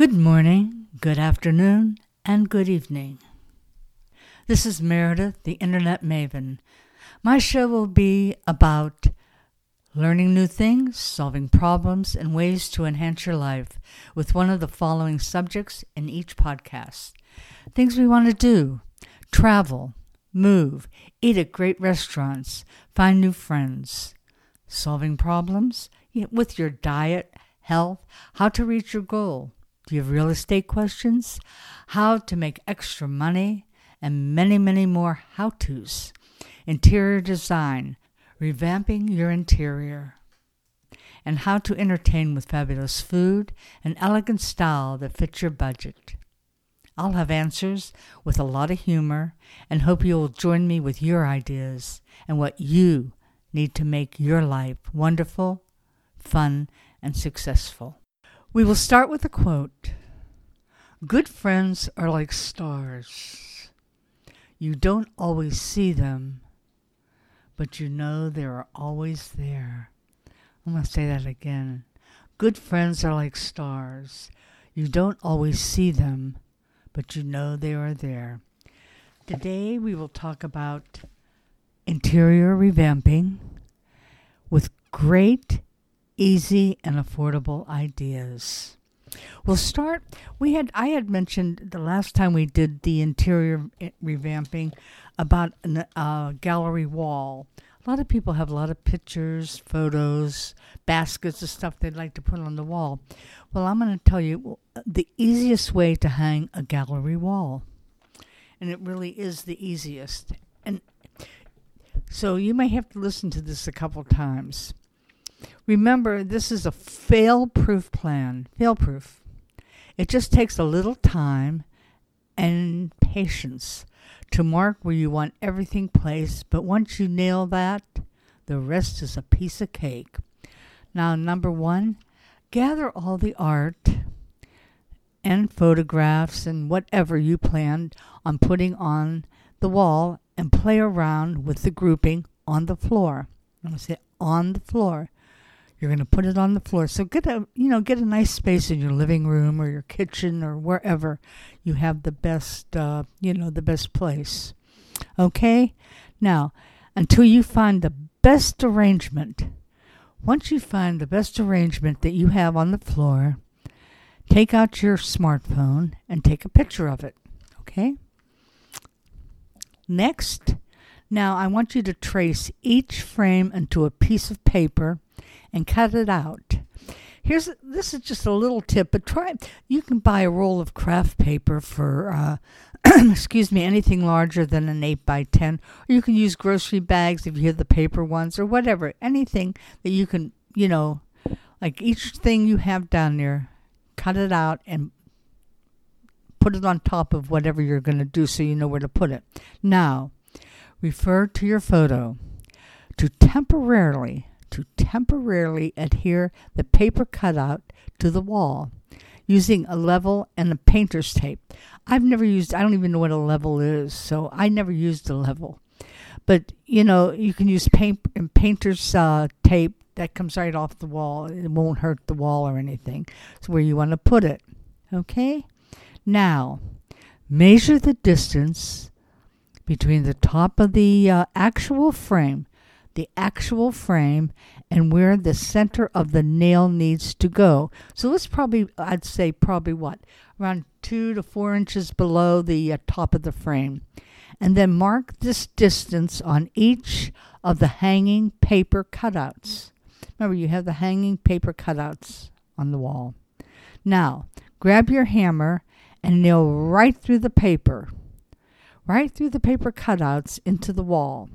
Good morning, good afternoon, and good evening. This is Meredith, the Internet Maven. My show will be about learning new things, solving problems, and ways to enhance your life with one of the following subjects in each podcast things we want to do, travel, move, eat at great restaurants, find new friends, solving problems with your diet, health, how to reach your goal. You have real estate questions? How to make extra money? And many, many more how to's. Interior design, revamping your interior, and how to entertain with fabulous food and elegant style that fits your budget. I'll have answers with a lot of humor and hope you will join me with your ideas and what you need to make your life wonderful, fun, and successful. We will start with a quote Good friends are like stars. You don't always see them, but you know they are always there. I'm going to say that again. Good friends are like stars. You don't always see them, but you know they are there. Today we will talk about interior revamping with great, easy, and affordable ideas. We'll start. We had I had mentioned the last time we did the interior revamping about a uh, gallery wall. A lot of people have a lot of pictures, photos, baskets of stuff they'd like to put on the wall. Well, I'm going to tell you the easiest way to hang a gallery wall. And it really is the easiest. And so you may have to listen to this a couple times. Remember, this is a fail proof plan. Fail proof. It just takes a little time and patience to mark where you want everything placed, but once you nail that, the rest is a piece of cake. Now, number one, gather all the art and photographs and whatever you planned on putting on the wall and play around with the grouping on the floor. I'm going to say on the floor. You're going to put it on the floor. So get a, you know, get a nice space in your living room or your kitchen or wherever you have the best, uh, you know, the best place. Okay? Now, until you find the best arrangement, once you find the best arrangement that you have on the floor, take out your smartphone and take a picture of it. Okay? Next, now I want you to trace each frame into a piece of paper and cut it out. Here's this is just a little tip, but try. You can buy a roll of craft paper for, uh, excuse me, anything larger than an eight by ten, or you can use grocery bags if you have the paper ones, or whatever. Anything that you can, you know, like each thing you have down there, cut it out and put it on top of whatever you're going to do, so you know where to put it. Now, refer to your photo to temporarily to temporarily adhere the paper cutout to the wall using a level and a painter's tape. I've never used, I don't even know what a level is, so I never used a level. But, you know, you can use paint, and painter's uh, tape that comes right off the wall. It won't hurt the wall or anything. It's where you want to put it. Okay? Now, measure the distance between the top of the uh, actual frame the actual frame and where the center of the nail needs to go. So it's probably, I'd say, probably what? Around two to four inches below the uh, top of the frame. And then mark this distance on each of the hanging paper cutouts. Remember, you have the hanging paper cutouts on the wall. Now, grab your hammer and nail right through the paper, right through the paper cutouts into the wall.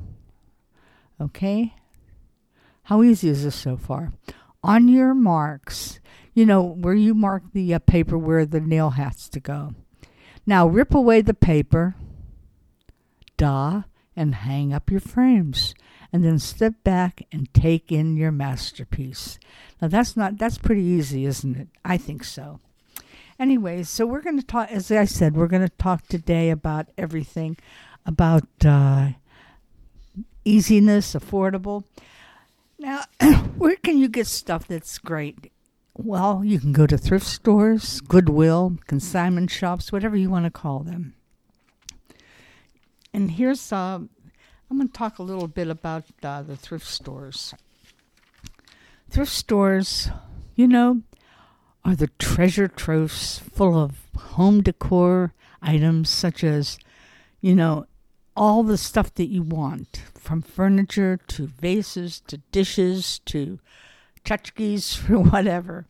Okay? How easy is this so far? On your marks, you know, where you mark the uh, paper where the nail has to go. Now rip away the paper, da, and hang up your frames. And then step back and take in your masterpiece. Now that's not that's pretty easy, isn't it? I think so. Anyways, so we're going to talk. As I said, we're going to talk today about everything, about uh, easiness, affordable. Now, where can you get stuff that's great? well, you can go to thrift stores, Goodwill, consignment shops, whatever you want to call them. And here's, uh, I'm going to talk a little bit about uh, the thrift stores. Thrift stores, you know, are the treasure troves full of home decor items such as, you know, all the stuff that you want from furniture to vases to dishes to tchotchkes for whatever.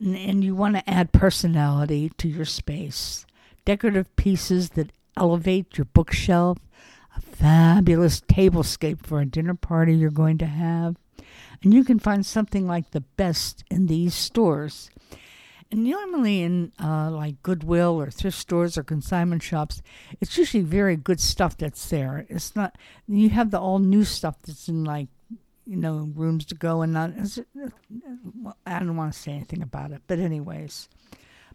And you want to add personality to your space. Decorative pieces that elevate your bookshelf, a fabulous tablescape for a dinner party you're going to have. And you can find something like the best in these stores. Normally in uh, like Goodwill or thrift stores or consignment shops, it's usually very good stuff that's there. It's not you have the all new stuff that's in like you know rooms to go and not. I don't want to say anything about it, but anyways,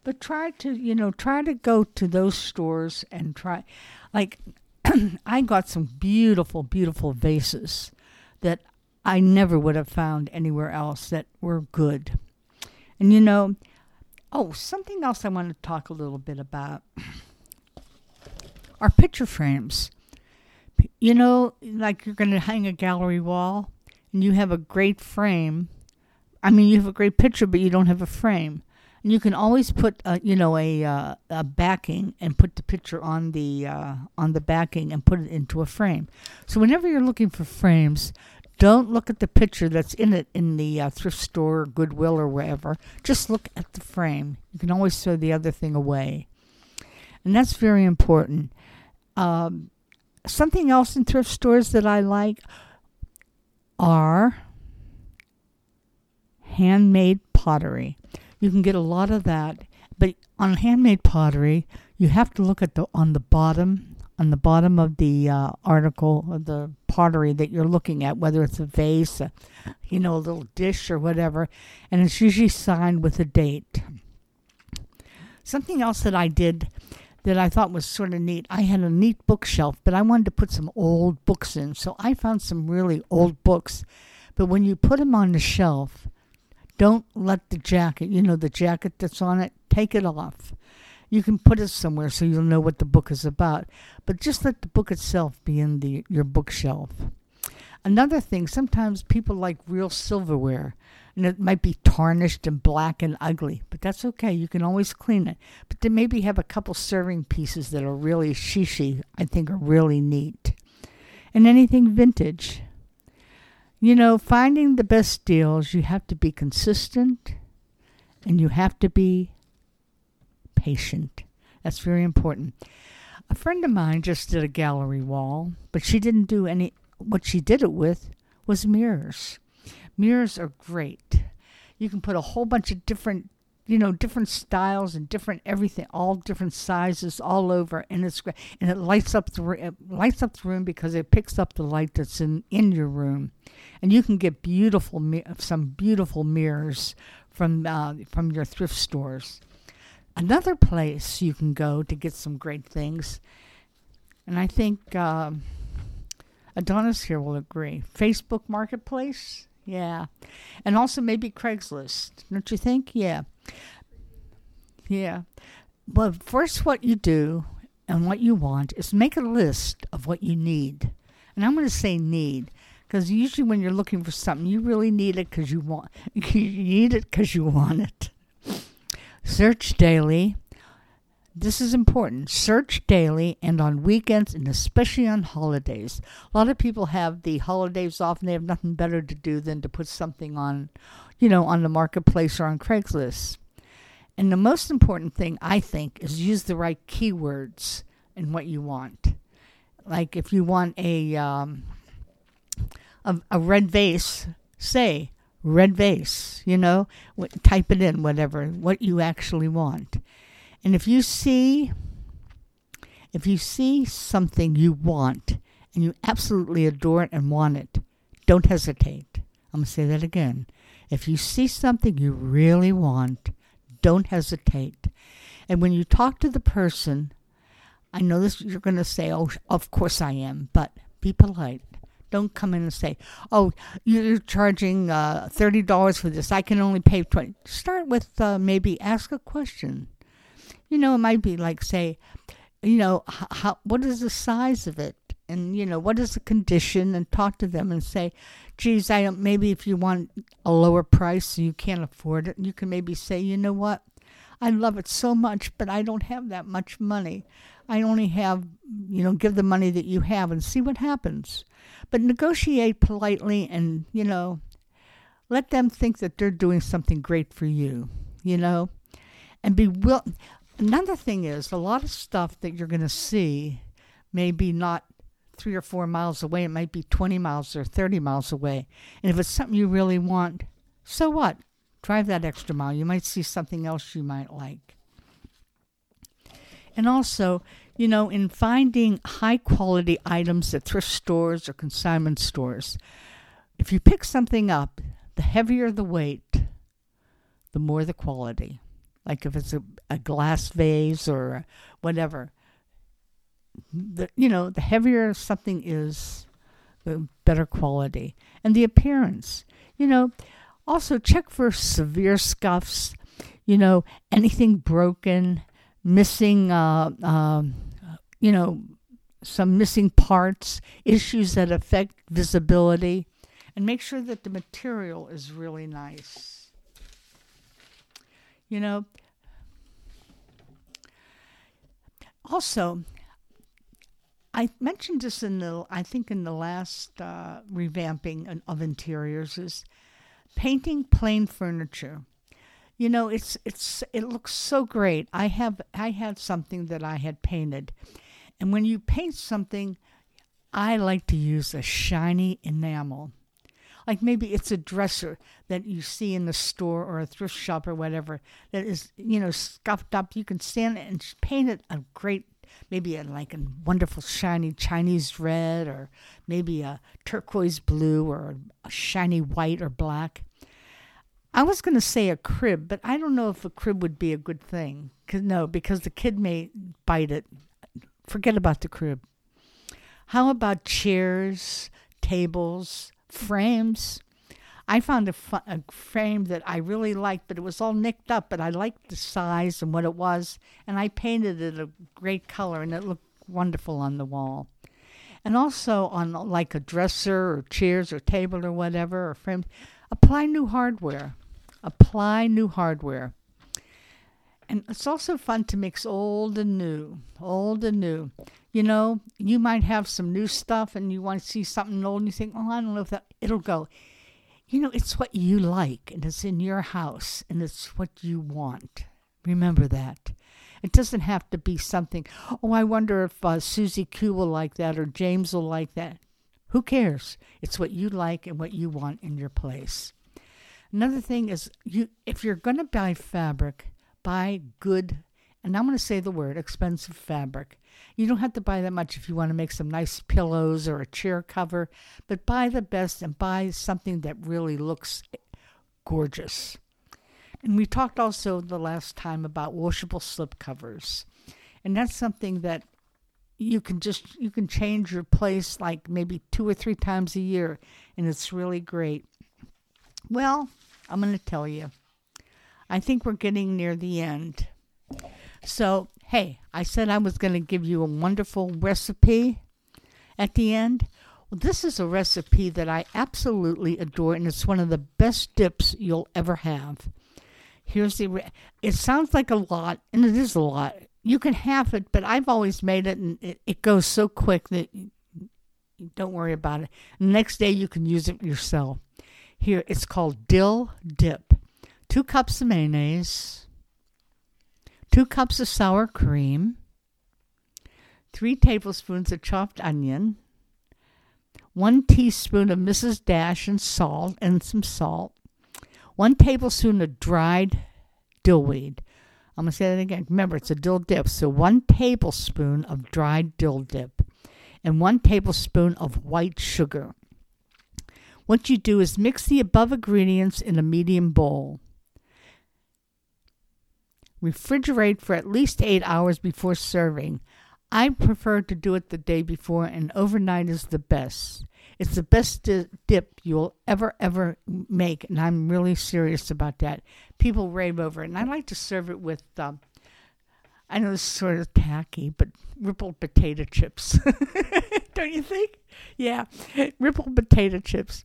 but try to you know try to go to those stores and try like I got some beautiful beautiful vases that I never would have found anywhere else that were good. And you know, oh, something else I want to talk a little bit about are picture frames. You know, like you're going to hang a gallery wall and you have a great frame. I mean, you have a great picture, but you don't have a frame. And you can always put, a, you know, a uh, a backing and put the picture on the uh, on the backing and put it into a frame. So whenever you're looking for frames, don't look at the picture that's in it in the uh, thrift store, or Goodwill, or wherever. Just look at the frame. You can always throw the other thing away. And that's very important. Um, something else in thrift stores that I like are handmade pottery. You can get a lot of that, but on handmade pottery, you have to look at the on the bottom on the bottom of the uh, article of the pottery that you're looking at, whether it's a vase, a, you know, a little dish or whatever, and it's usually signed with a date. Something else that I did that I thought was sort of neat, I had a neat bookshelf, but I wanted to put some old books in, so I found some really old books. But when you put them on the shelf, don't let the jacket, you know, the jacket that's on it, take it off you can put it somewhere so you'll know what the book is about. But just let the book itself be in the your bookshelf. Another thing, sometimes people like real silverware, and it might be tarnished and black and ugly, but that's okay. You can always clean it. But then maybe have a couple serving pieces that are really shishi, I think are really neat. And anything vintage. You know, finding the best deals, you have to be consistent and you have to be patient. That's very important. A friend of mine just did a gallery wall, but she didn't do any. What she did it with was mirrors. Mirrors are great. You can put a whole bunch of different, you know, different styles and different everything, all different sizes, all over, and it's great. And it lights up the it lights up the room because it picks up the light that's in in your room, and you can get beautiful some beautiful mirrors from uh, from your thrift stores. Another place you can go to get some great things, and I think uh, Adonis here will agree Facebook Marketplace. Yeah. And also maybe Craigslist. Don't you think? Yeah. Yeah. Well, first, what you do and what you want is make a list of what you need. And I'm going to say need because usually when you're looking for something, you really need it because you want you need it because you want it. Search daily. This is important. Search daily and on weekends and especially on holidays. A lot of people have the holidays off and they have nothing better to do than to put something on, you know, on the marketplace or on Craigslist. And the most important thing, I think, is use the right keywords in what you want. Like if you want a um, a, a red vase, say red vase, you know, type it in, whatever, what you actually want. And if you see, if you see something you want and you absolutely adore it and want it, don't hesitate. I'm going to say that again. If you see something you really want, don't hesitate. And when you talk to the person, I know this you're going to say, "Oh, of course I am," but be polite. Don't come in and say, "Oh, you're charging uh, thirty dollars for this. I can only pay 20 Start with uh, maybe ask a question. You know, it might be like say, you know, how, what is the size of it, and you know, what is the condition, and talk to them and say, "Geez, I don't, maybe if you want a lower price, you can't afford it, you can maybe say, you know what." I love it so much, but I don't have that much money. I only have, you know, give the money that you have and see what happens. But negotiate politely and, you know, let them think that they're doing something great for you, you know, and be will. Another thing is a lot of stuff that you're going to see maybe not three or four miles away. It might be 20 miles or 30 miles away. And if it's something you really want, so what? Drive that extra mile. You might see something else you might like. And also, you know, in finding high quality items at thrift stores or consignment stores, if you pick something up, the heavier the weight, the more the quality. Like if it's a, a glass vase or whatever, the, you know, the heavier something is, the better quality. And the appearance. You know, also, check for severe scuffs, you know, anything broken, missing, uh, uh, you know, some missing parts, issues that affect visibility, and make sure that the material is really nice. You know, also, I mentioned this in the, I think in the last uh, revamping of interiors is painting plain furniture. You know, it's it's it looks so great. I have I had something that I had painted. And when you paint something, I like to use a shiny enamel. Like maybe it's a dresser that you see in the store or a thrift shop or whatever that is, you know, scuffed up. You can stand it and paint it a great maybe a, like a wonderful shiny Chinese red or maybe a turquoise blue or a shiny white or black. I was going to say a crib, but I don't know if a crib would be a good thing. Cause, no, because the kid may bite it. Forget about the crib. How about chairs, tables, frames? I found a, fu- a, frame that I really liked, but it was all nicked up. But I liked the size and what it was, and I painted it a great color, and it looked wonderful on the wall. And also on like a dresser or chairs or table or whatever or frame, apply new hardware. Apply new hardware. And it's also fun to mix old and new, old and new. You know, you might have some new stuff and you want to see something old and you think, oh, I don't know if that, it'll go you know, it's what you like and it's in your house and it's what you want. Remember that. It doesn't have to be something, oh, I wonder if uh, Susie Q will like that or James will like that. Who cares? It's what you like and what you want in your place. Another thing is you if you're going to buy fabric, buy good and I'm going to say the word expensive fabric. You don't have to buy that much if you want to make some nice pillows or a chair cover, but buy the best and buy something that really looks gorgeous. And we talked also the last time about washable slip covers. And that's something that you can just you can change your place like maybe two or three times a year and it's really great. Well, I'm going to tell you. I think we're getting near the end. So, hey, I said I was going to give you a wonderful recipe at the end. Well, this is a recipe that I absolutely adore, and it's one of the best dips you'll ever have. Here's the. Re- it sounds like a lot, and it is a lot. You can have it, but I've always made it, and it, it goes so quick that you, don't worry about it. next day, you can use it yourself. Here, it's called dill dip. Two cups of mayonnaise, 2 cups of sour cream, 3 tablespoons of chopped onion, 1 teaspoon of Mrs. Dash and salt and some salt, 1 tablespoon of dried dillweed. I'm going to say that again. Remember, it's a dill dip. So 1 tablespoon of dried dill dip and 1 tablespoon of white sugar. What you do is mix the above ingredients in a medium bowl. Refrigerate for at least eight hours before serving. I prefer to do it the day before, and overnight is the best. It's the best di- dip you'll ever, ever make, and I'm really serious about that. People rave over it, and I like to serve it with, um, I know it's sort of tacky, but rippled potato chips. Don't you think? Yeah, rippled potato chips.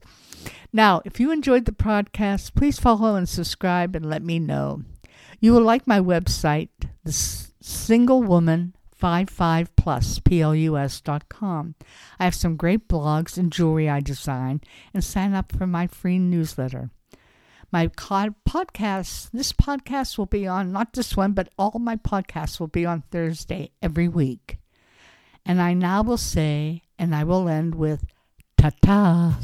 Now, if you enjoyed the podcast, please follow and subscribe and let me know. You will like my website, the Single Woman 55 plus plus.com. I have some great blogs and jewelry I design and sign up for my free newsletter. My podcast, this podcast will be on, not this one, but all my podcasts will be on Thursday every week. And I now will say, and I will end with ta ta.